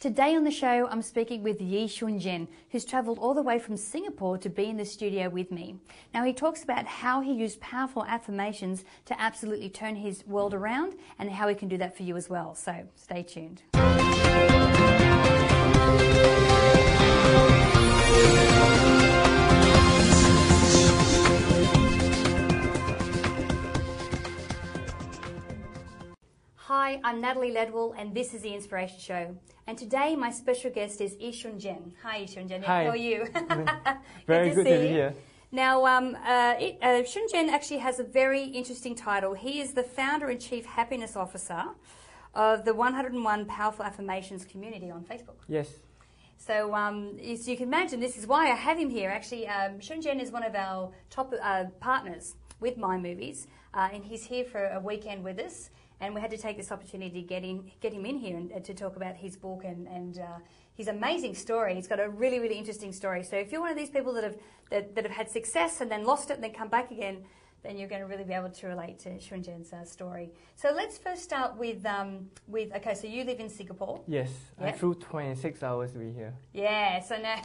Today on the show, I'm speaking with Yee Shun-Jian, who's travelled all the way from Singapore to be in the studio with me. Now, he talks about how he used powerful affirmations to absolutely turn his world around and how he can do that for you as well. So, stay tuned. Hi, I'm Natalie Ledwell, and this is the Inspiration Show. And today, my special guest is Yee Shun-Jian. Hi, Yee Shun-Jian. Hi. How are you? Very good to see be you. here. Now, um, uh, it, uh, Shun-Jian actually has a very interesting title. He is the founder and chief happiness officer of the 101 Powerful Affirmations community on Facebook. Yes. So, um, as you can imagine, this is why I have him here. Actually, um, Shun-Jian is one of our top uh, partners with Mind Movies, uh, and he's here for a weekend with us. And we had to take this opportunity to get, in, get him in here and, uh, to talk about his book and, and uh, his amazing story. He's got a really, really interesting story. So, if you're one of these people that have, that, that have had success and then lost it and then come back again, then you're going to really be able to relate to Shun-Jian's uh, story. So, let's first start with, um, with okay, so you live in Singapore. Yes. I flew 26 hours to be here. Yeah, so now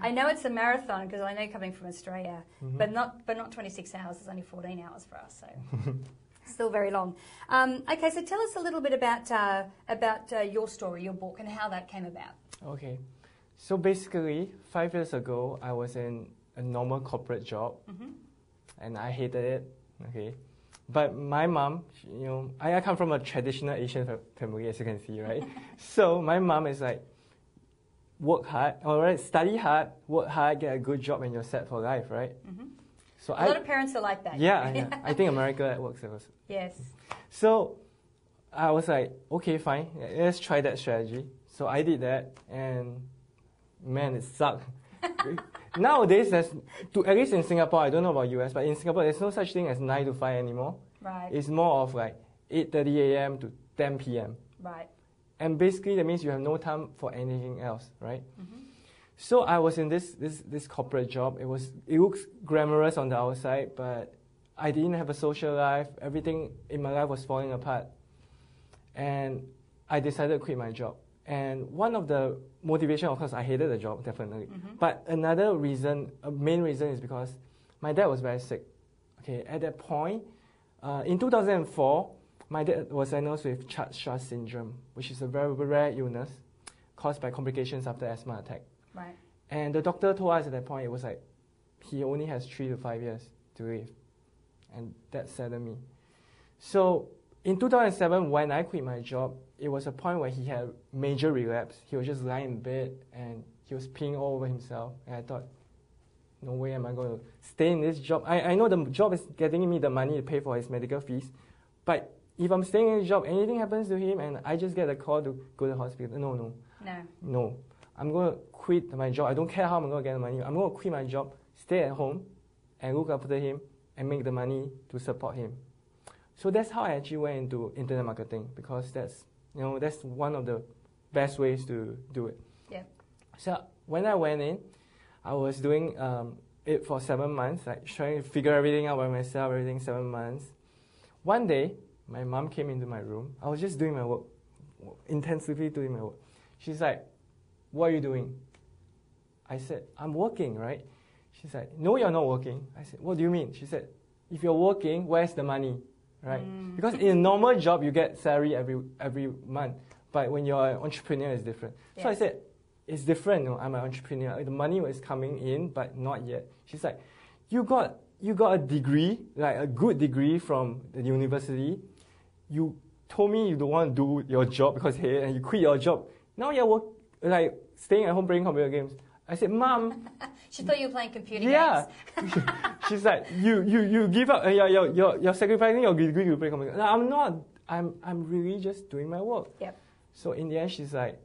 I know it's a marathon because I know coming from Australia, Mm-hmm. but not but not 26 hours. It's only 14 hours for us, so still very long. Um, okay, so tell us a little bit about uh, about uh, your story, your book, and how that came about. Okay. So basically, five years ago, I was in a normal corporate job, Mm-hmm. and I hated it. Okay. But my mom, you know, I, I come from a traditional Asian family, as you can see, right? so my mom is like, work hard, all right, study hard, work hard, get a good job, and you're set for life, right? Mhm. So A I, lot of parents are like that. yeah, yeah, I think America works also. yes. So I was like, okay, fine, let's try that strategy. So I did that, and man, it sucked. Nowadays, there's, to, at least in Singapore, I don't know about US, but in Singapore, there's no such thing as 9 to 5 anymore. Right. It's more of like 8.30 a.m. to 10 p.m. right. And basically, that means you have no time for anything else, right? Mm-hmm. So I was in this, this, this corporate job. It was it looks glamorous on the outside, but I didn't have a social life. Everything in my life was falling apart, and I decided to quit my job. And one of the motivation, of course, I hated the job definitely. Mhm. But another reason, a main reason, is because my dad was very sick. Okay, at that point, uh, in 2004, my dad was diagnosed with Churg-Strauss syndrome, which is a very rare illness caused by complications after asthma attack. Right. And the doctor told us at that point it was like he only has three to five years to live, and that saddened me. So in 2007, when I quit my job, it was a point where he had major relapse. He was just lying in bed and he was peeing all over himself. And I thought, no way am I going to stay in this job. I, I know the job is getting me the money to pay for his medical fees, but if I'm staying in this job, anything happens to him and I just get a call to go to the hospital. No, no, No. no. I'm going to quit my job. I don't care how I'm going to get the money. I'm going to quit my job, stay at home, and look after him and make the money to support him. So that's how I actually went into internet marketing because that's you know that's one of the best ways to do it. Yeah. So when I went in, I was doing um, it for seven months, like trying to figure everything out by myself, everything seven months. One day, my mom came into my room. I was just doing my work, intensively doing my work. She's like, "What are you doing?" I said, "I'm working, right?" She said, "No, you're not working." I said, "What do you mean?" She said, "If you're working, where's the money?" Right? Mm. Because in a normal job, you get salary every every month, but when you're an entrepreneur, it's different. So I said, "It's different. No, I'm an entrepreneur. The money is coming in, but not yet." She's like, "You got you got a degree, like a good degree from the university. You told me you don't want to do your job because hey, and you quit your job. Now you're work, like staying at home playing computer games." I said, "Mom, She thought you were playing computer yeah. games. She's like, you, you, you give up, uh, you're, you're, you're, you're sacrificing your degree to play computer. No, I'm not. I'm, I'm really just doing my work. Yep. So in the end, she's like,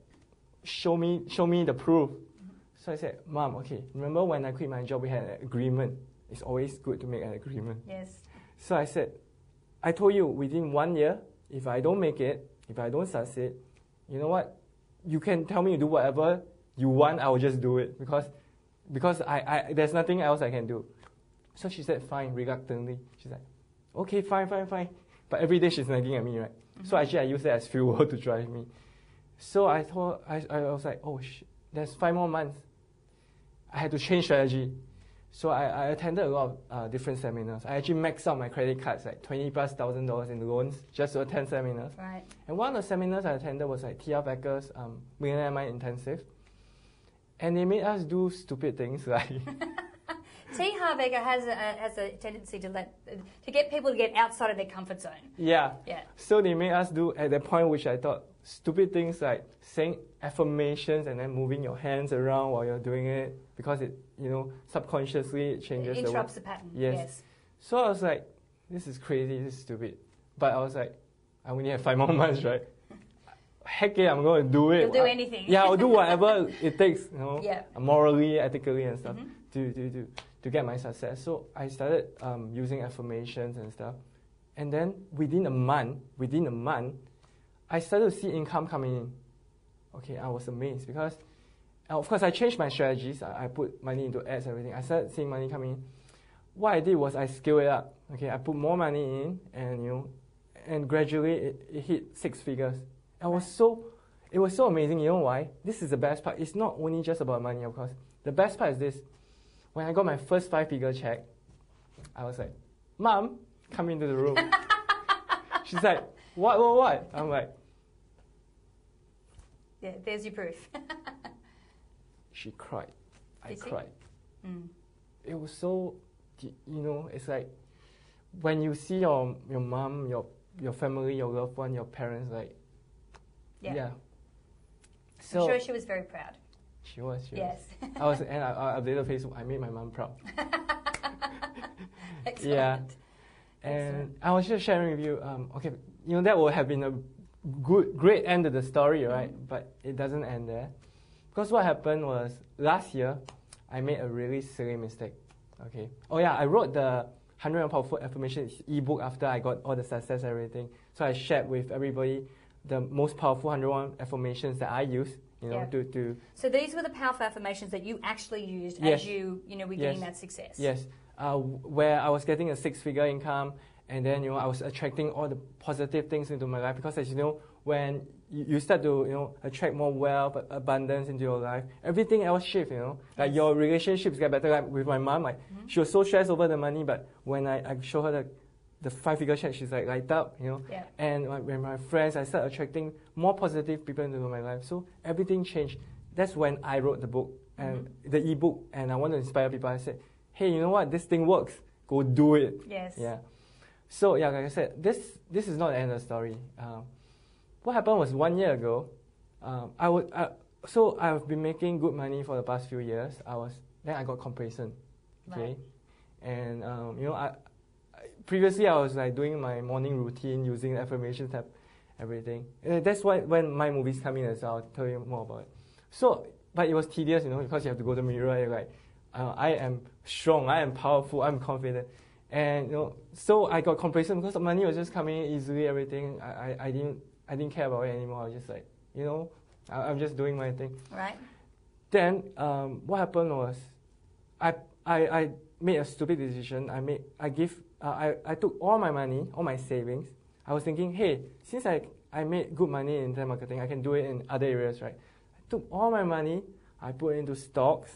show me, show me the proof. So I said, Mom, okay, remember when I quit my job, we had an agreement. It's always good to make an agreement. Yes. So I said, I told you within one year, if I don't make it, if I don't succeed, you know what? You can tell me to do whatever you want. I will just do it because because I, I there's nothing else I can do. So she said fine reluctantly. She's like, okay, fine, fine, fine. But every day she's nagging at me, right? So mm-hmm. actually I use that as fuel to drive me. So I thought I, I was like, oh shit, there's five more months. I had to change strategy. So I, I attended a lot of uh, different seminars. I actually maxed out my credit cards, like twenty plus thousand dollars in loans, just to attend seminars. Right. And one of the seminars I attended was like T. Harv Eker's um, Millionaire Mind Intensive. And they made us do stupid things like T. Harv Eker has a, has a tendency to let to get people to get outside of their comfort zone. yeah. Yeah. So they made us do at the point which I thought stupid things like saying affirmations and then moving your hands around while you're doing it because it you know subconsciously it changes It the interrupts the pattern. Yes. yes. So I was like, this is crazy, this is stupid. But I was like, I only have five more months, right? Heck yeah, I'm going to do it. You'll do I- anything. Yeah, I'll do whatever it takes, you know, Yeah. morally, ethically, and stuff Mhm. to, to, to, to get my success. So I started um, using affirmations and stuff. And then within a month, within a month, I started to see income coming in. Okay, I was amazed because, uh, of course, I changed my strategies. I, I put money into ads, everything. I started seeing money coming in. What I did was I scaled it up. Okay, I put more money in, and you know, and gradually it, it hit six figures. I was so, it was so amazing. You know why? This is the best part. It's not only just about money, of course. The best part is this: when I got my first five-figure check, I was like, "Mom, come into the room." She's like, "What? What? What?" I'm like, Yeah, there's your proof. she cried. I she? cried. Mm. It was so, you know, it's like when you see your your mom, your your family, your loved one, your parents, like, Yeah. yeah. I'm So sure she was very proud. she was. She Yes. Was. I was, and I, I updated Facebook. I made my mom proud. Excellent. Yeah. And Excellent. I was just sharing with you. Um, okay, you know that would have been a good, great end to the story, right? Mm-hmm. But it doesn't end there, because what happened was last year, I made a really silly mistake. Okay. Oh yeah, I wrote the 100 and powerful affirmations ebook after I got all the success and everything. So I shared with everybody the most powerful 101 affirmations that I use. You know, Yeah. to to So these were the powerful affirmations that you actually used Yes. as you, you know, were Yes. getting that success. Yes, uh, where I was getting a six-figure income, and then you know I was attracting all the positive things into my life because as you know, when you, start to you know attract more wealth, abundance into your life, everything else shifts. You know, like your relationships get better. Like with my mom, like Mhm. she was so stressed over the money, but when I, I show her the the five-figure check, she's like light up. You know, Yeah. and my, when my friends, I start attracting more positive people into my life. So everything changed. That's when I wrote the book and Mm-hmm. the ebook, and I want to inspire people. I said, hey, you know what? This thing works. Go do it. Yes. Yeah. So yeah, like I said, this this is not the end of the story. Um, what happened was one year ago. Um, I would I, so I've been making good money for the past few years. I was then I got complacent. Okay, Right. and um, you know I, I previously I was like doing my morning routine using affirmation tab, everything. Uh, that's why when Mind Movies come in as well, I'll tell you more about it. So, but it was tedious, you know, because you have to go to the mirror. And you're like, uh, I am strong, I am powerful, I'm confident, and you know, so I got complacent because the money was just coming in easily. Everything, I, I, I didn't, I didn't care about it anymore. I was just like, you know, I, I'm just doing my thing. Right. Then um, what happened was, I, I, I made a stupid decision. I made I give uh, I, I took all my money, all my savings. I was thinking, hey, since I I made good money in internet marketing, I can do it in other areas, right? I took all my money, I put it into stocks.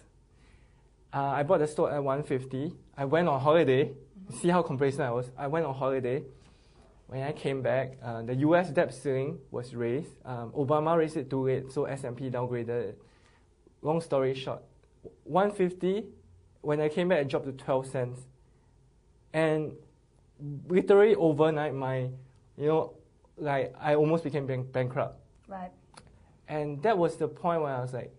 Uh, I bought the stock at 150. I went on holiday. See how complacent I was. I went on holiday. When I came back, uh, the U.S. debt ceiling was raised. Um, Obama raised it too late, so S&P downgraded it. Long story short, 150. When I came back, it dropped to 12 cents. And literally overnight, my, you know, like I almost became bank- bankrupt. Right. And that was the point where I was like,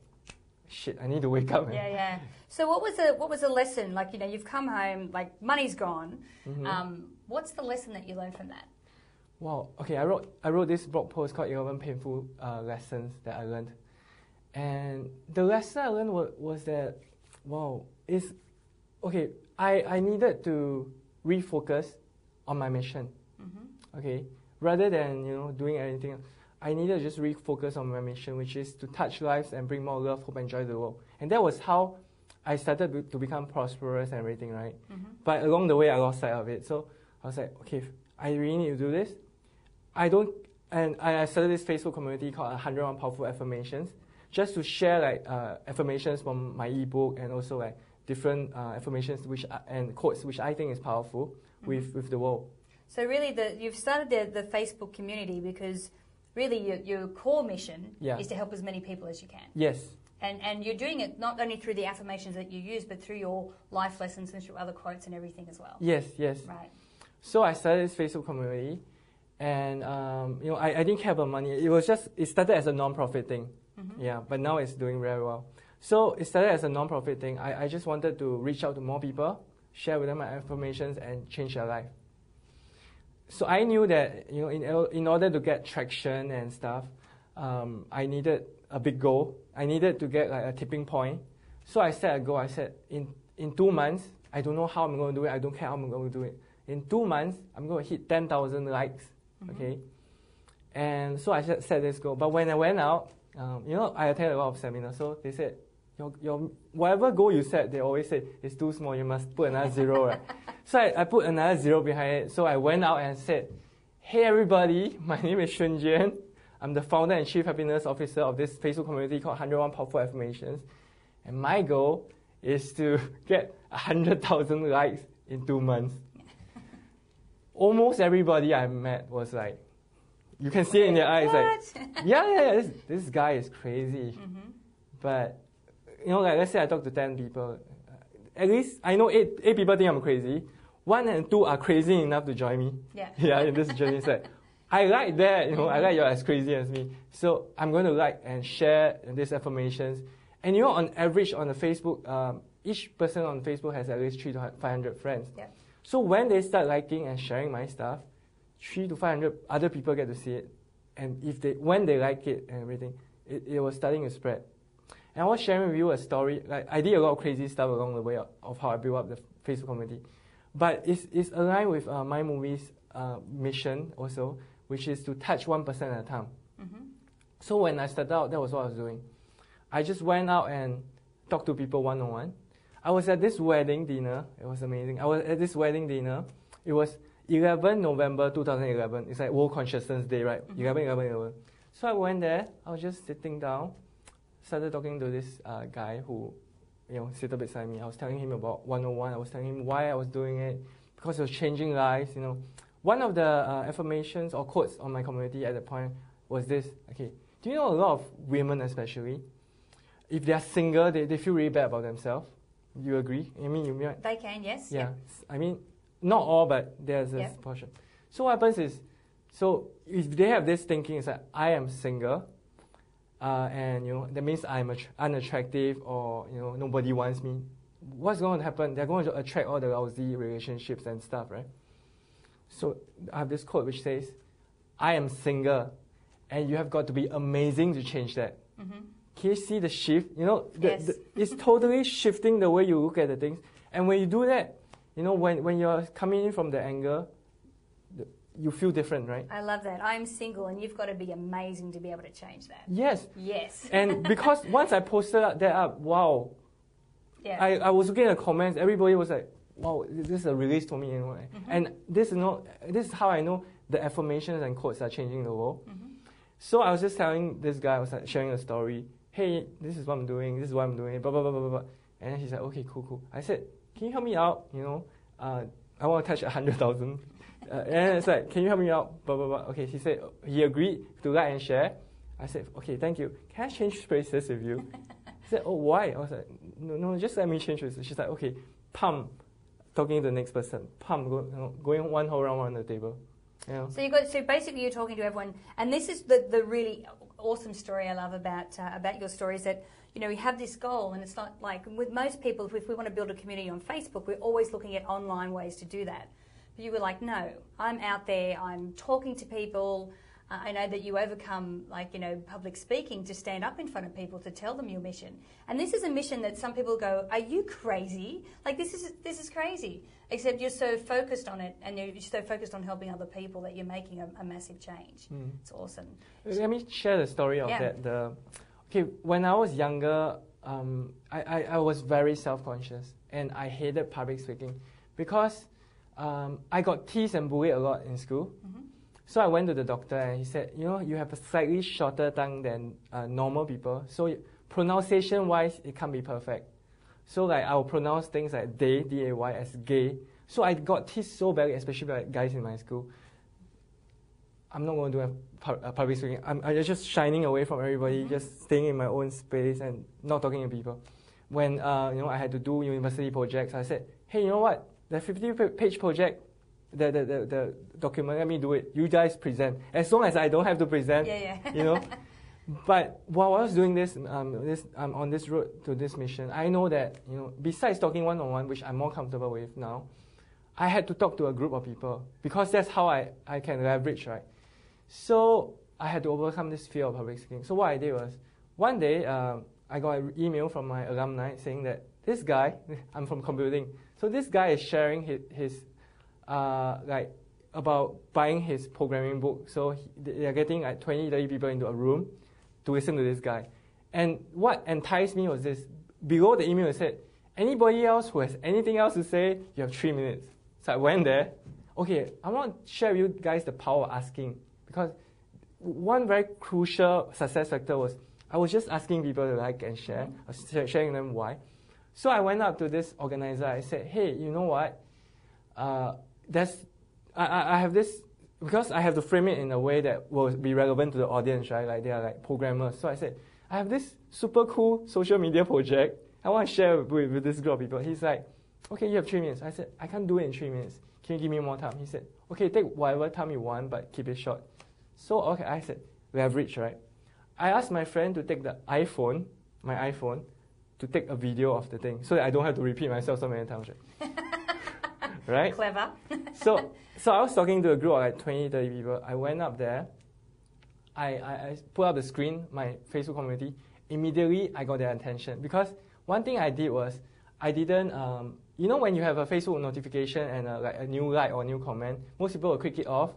shit, I need to wake up. man. Yeah, yeah. So what was the what was the lesson? Like you know, you've come home, like money's gone. Mhm. Um, what's the lesson that you learned from that? Wow. Okay, I wrote I wrote this blog post called 11 Painful uh, Lessons That I Learned. And the lesson I learned was, was that, wow, is okay, I, I needed to refocus on my mission. Mm-hmm. Okay. rather than you know doing anything, I needed to just refocus on my mission, which is to touch lives and bring more love, hope, and joy to the world. And that was how I started be- to become prosperous and everything, right? Mm-hmm. But along the way, I lost sight of it. So I was like, okay, I really need to do this. I don't, and I started this Facebook community called 101 Powerful Affirmations, just to share like uh, affirmations from my ebook and also like different uh, affirmations which I, and quotes which I think is powerful with with the world. So really, the, you've started the, the Facebook community because really your, your core mission Yeah. is to help as many people as you can. Yes, And, and you're doing it not only through the affirmations that you use, but through your life lessons and through other quotes and everything as well. yes, yes. Right. So I started this Facebook community, and um, you know I, I didn't care about money. It was just it started as a non-profit thing, Mhm. yeah. But now it's doing very well. So it started as a non-profit thing. I, I just wanted to reach out to more people, share with them my affirmations, and change their life. So I knew that you know in in order to get traction and stuff, um, I needed a big goal. I needed to get like a tipping point. So I set a goal. I said in in two months, I don't know how I'm going to do it. I don't care how I'm going to do it. In two months, I'm going to hit 10,000 likes. Okay. And so I set, set this goal. But when I went out, um, you know, I attended a lot of seminars. So they said, your, your, whatever goal you set, they always say it's too small. You must put another zero. Right? So I, I put another zero behind it. So I went out and said, Hey everybody, my name is Shun Jian. I'm the founder and chief happiness officer of this Facebook community called 101 Powerful Affirmations. And my goal is to get 100,000 likes in two months. Almost everybody I met was like, you can see it in their eyes, like, yeah, yeah, yeah, this, this guy is crazy. Mhm. But, you know, like, let's say I talk to 10 people. At least I know eight, eight people think I'm crazy. One and two are crazy enough to join me. Yeah. Yeah, in this journey set. I like that, you know, I like you're as crazy as me. So I'm going to like and share these affirmations. And you know, on average on the Facebook, um, each person on Facebook has at least three to 500 friends. Yeah. So when they start liking and sharing my stuff, three to 500 other people get to see it. And if they, when they like it and everything, it, it was starting to spread. And I was sharing with you a story. Like I did a lot of crazy stuff along the way of, of how I built up the Facebook community, but it's, it's aligned with uh, Mind Movies' uh, mission also, which is to touch one percent at a time. Mhm. So when I started out, that was what I was doing. I just went out and talked to people one on one. I was at this wedding dinner. It was amazing. I was at this wedding dinner. It was 11 November 2011. It's like World Consciousness Day, right? Mhm. 11, 11, 11. So I went there. I was just sitting down, started talking to this uh, guy who, you know, seated beside me. I was telling him about 101. I was telling him why I was doing it because it was changing lives. You know, one of the uh, affirmations or quotes on my community at the point was this. Okay, do you know a lot of women, especially, if they are single, they, they feel really bad about themselves. You agree? I mean, you might. They can, yes. Yeah. I mean, not all, but there's a Yep. portion. So what happens is, so if they have this thinking, is that I am single, uh, and you know that means I'm att- unattractive or you know nobody wants me. What's going to happen? They're going to attract all the lousy relationships and stuff, right? So I have this quote which says, "I am single, and you have got to be amazing to change that." Mhm. Can you see the shift? You know, the, Yes. the, it's totally shifting the way you look at the things. And when you do that, you know, when, when you're coming in from the anger, you feel different, right? I love that. I'm single, and you've got to be amazing to be able to change that. Yes. Yes. And because once I posted that up, wow, yeah. I, I was looking at the comments, everybody was like, wow, this is a release for me. You know? Mm-hmm. And this is, not, this is how I know the affirmations and quotes are changing the world. Mhm. So I was just telling this guy, I was like sharing a story. Hey, this is what I'm doing. This is what I'm doing. Blah blah blah blah blah. And he's like, okay, cool, cool. I said, can you help me out? You know, uh, I want to touch a hundred thousand. Uh, and it's like, can you help me out? Blah blah blah. Okay, he said he agreed to like and share. I said, okay, thank you. Can I change spaces with you? He said, oh, why? I was like, no, no, just let me change places. She's like, okay, pump, talking to the next person, pump, go, you know, going one whole round around the table. Know? So you got so basically you're talking to everyone, and this is the, the really awesome story I love about uh, about your story is that you know we have this goal, and it's not like with most people if we want to build a community on Facebook, we're always looking at online ways to do that. But you were like, no, I'm out there, I'm talking to people, Uh, I know that you overcome, like, you know, public speaking to stand up in front of people to tell them your mission. And this is a mission that some people go, Are you crazy? Like, this is, this is crazy. Except you're so focused on it and you're so focused on helping other people that you're making a, a massive change. Mm. It's awesome. Let me share the story of Yeah. that. The okay, when I was younger, um, I, I, I was very self-conscious and I hated public speaking because um, I got teased and bullied a lot in school. Mhm. So I went to the doctor and he said, you know, you have a slightly shorter tongue than uh, normal people. So pronunciation-wise, it can't be perfect. So like I will pronounce things like day, D-A-Y as gay. So I got teased so badly, especially by guys in my school. I'm not going to do a pu- public speaking. I'm, I'm just shining away from everybody, Mhm. just staying in my own space and not talking to people. When uh, you know I had to do university projects, I said, hey, you know what? The 50-page project, the, the, the, the document, let me do it. You guys present. As long as I don't have to present, Yeah, yeah. you know. But while I was doing this, um, this um, on this road to this mission, I know that you know, besides talking one on one, which I'm more comfortable with now, I had to talk to a group of people because that's how I, I can leverage, right? So I had to overcome this fear of public speaking. So what I did was, one day um, I got an email from my alumni saying that this guy, I'm from computing, so this guy is sharing his, his uh, like about buying his programming book. So he, they are getting like 20, 30 people into a room to listen to this guy. And what enticed me was this. Below the email it said, anybody else who has anything else to say, you have three minutes. So I went there. Okay, I want to share with you guys the power of asking. Because one very crucial success factor was I was just asking people to like and share. I was sharing them why. So I went up to this organizer. I said, hey, you know what? Uh, I, I I have this, because I have to frame it in a way that will be relevant to the audience, right? Like they are like programmers. So I said, I have this super cool social media project. I want to share with, with this group of people. He's like, okay, you have three minutes. I said, I can't do it in three minutes. Can you give me more time? He said, okay, take whatever time you want, but keep it short. So, okay, I said, leverage, right? I asked my friend to take the iPhone, my iPhone, to take a video of the thing so that I don't have to repeat myself so many times, right? right? Clever. so, so I was talking to a group of like 20, 30 people. I went up there. I, I, I put up the screen, my Facebook community. Immediately, I got their attention because one thing I did was I didn't, um, you know, when you have a Facebook notification and a, like a new like or new comment, most people will click it off.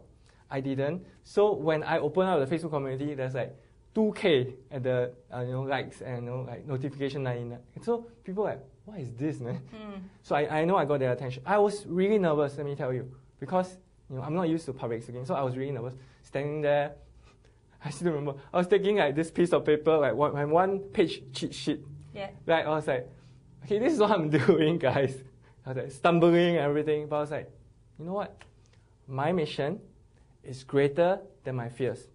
I didn't. So when I open up the Facebook community, there's like 2K at the uh, you know likes and you know, like notification 99. And so people like, what is this, man? Mm. So I, I know I got their attention. I was really nervous, let me tell you, because you know I'm not used to public speaking, so I was really nervous. Standing there, I still remember I was taking like this piece of paper, like one, my one page cheat sheet. Yeah. Like I was like, okay, this is what I'm doing, guys. I was like stumbling and everything, but I was like, you know what? My mission is greater than my fears.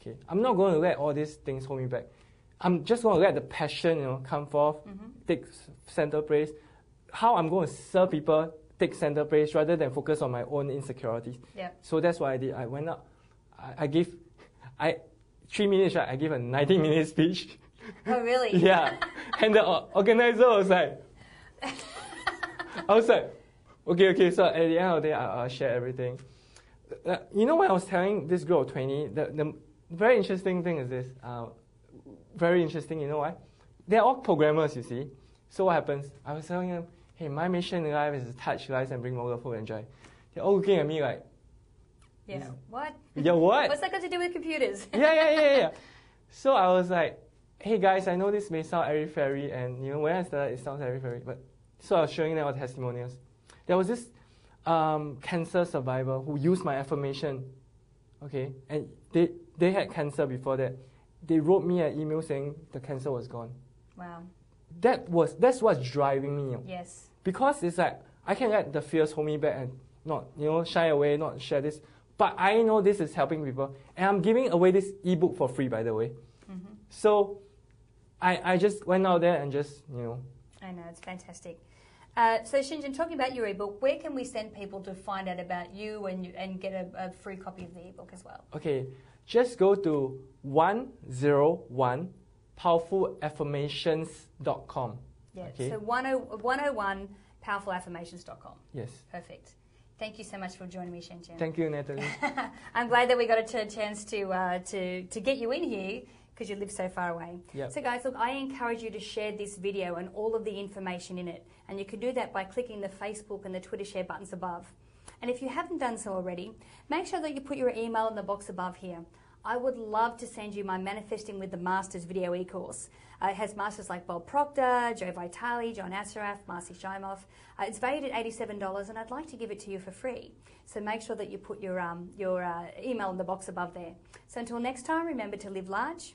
Okay, I'm not going to let all these things hold me back. I'm just going to let the passion, you know, come forth, Mhm. take center place. How I'm going to serve people take center place rather than focus on my own insecurities. Yeah. So that's what I did. I went up. I, I gave, I three minutes. Right, I gave a 90 minute speech. Oh, really? yeah, and the organizer was like, I was like, okay, okay. So at the end of the day, I, I'll share everything. Uh, you know, when I was telling this girl of 20, the, the very interesting thing is this. Uh, very interesting, you know why? They're all programmers, you see. So what happens? I was telling them, hey, my mission in life is to touch lives and bring more love and joy. They're all looking at me like, Yeah. What? yeah, what? What's that got to do with computers? yeah, yeah, yeah, yeah. So I was like, hey guys, I know this may sound airy fairy, and you know when I started, it sounds airy fairy, but so I was showing them all testimonials. There was this um, cancer survivor who used my affirmation, okay, and they they had cancer before that. They wrote me an email saying the cancer was gone. Wow. That was that's what's driving me. Yes. Because it's like I can let the fears hold me back and not you know shy away, not share this. But I know this is helping people, and I'm giving away this ebook for free, by the way. hmm So I I just went out there and just you know I know, it's fantastic. Uh, so, Shun-Jian, talking about your ebook, where can we send people to find out about you and, you, and get a, a free copy of the ebook as well? okay, just go to one zero one powerfulaffirmations.com. Yeah, Okay. so 10, 101 powerfulaffirmations.com. Yes. Perfect. Thank you so much for joining me, Shun-Jian. Thank you, Natalie. I'm glad that we got a chance to, uh, to, to get you in here because you live so far away. Yep. So, guys, look, I encourage you to share this video and all of the information in it. And you can do that by clicking the Facebook and the Twitter share buttons above. And if you haven't done so already, make sure that you put your email in the box above here. I would love to send you my Manifesting with the Masters video e-course. Uh, it has masters like Bob Proctor, Joe Vitale, John Assaraf, Marcy Shimoff. Uh, it's valued at $87 and I'd like to give it to you for free. So make sure that you put your, um, your uh, email in the box above there. So until next time, remember to live large,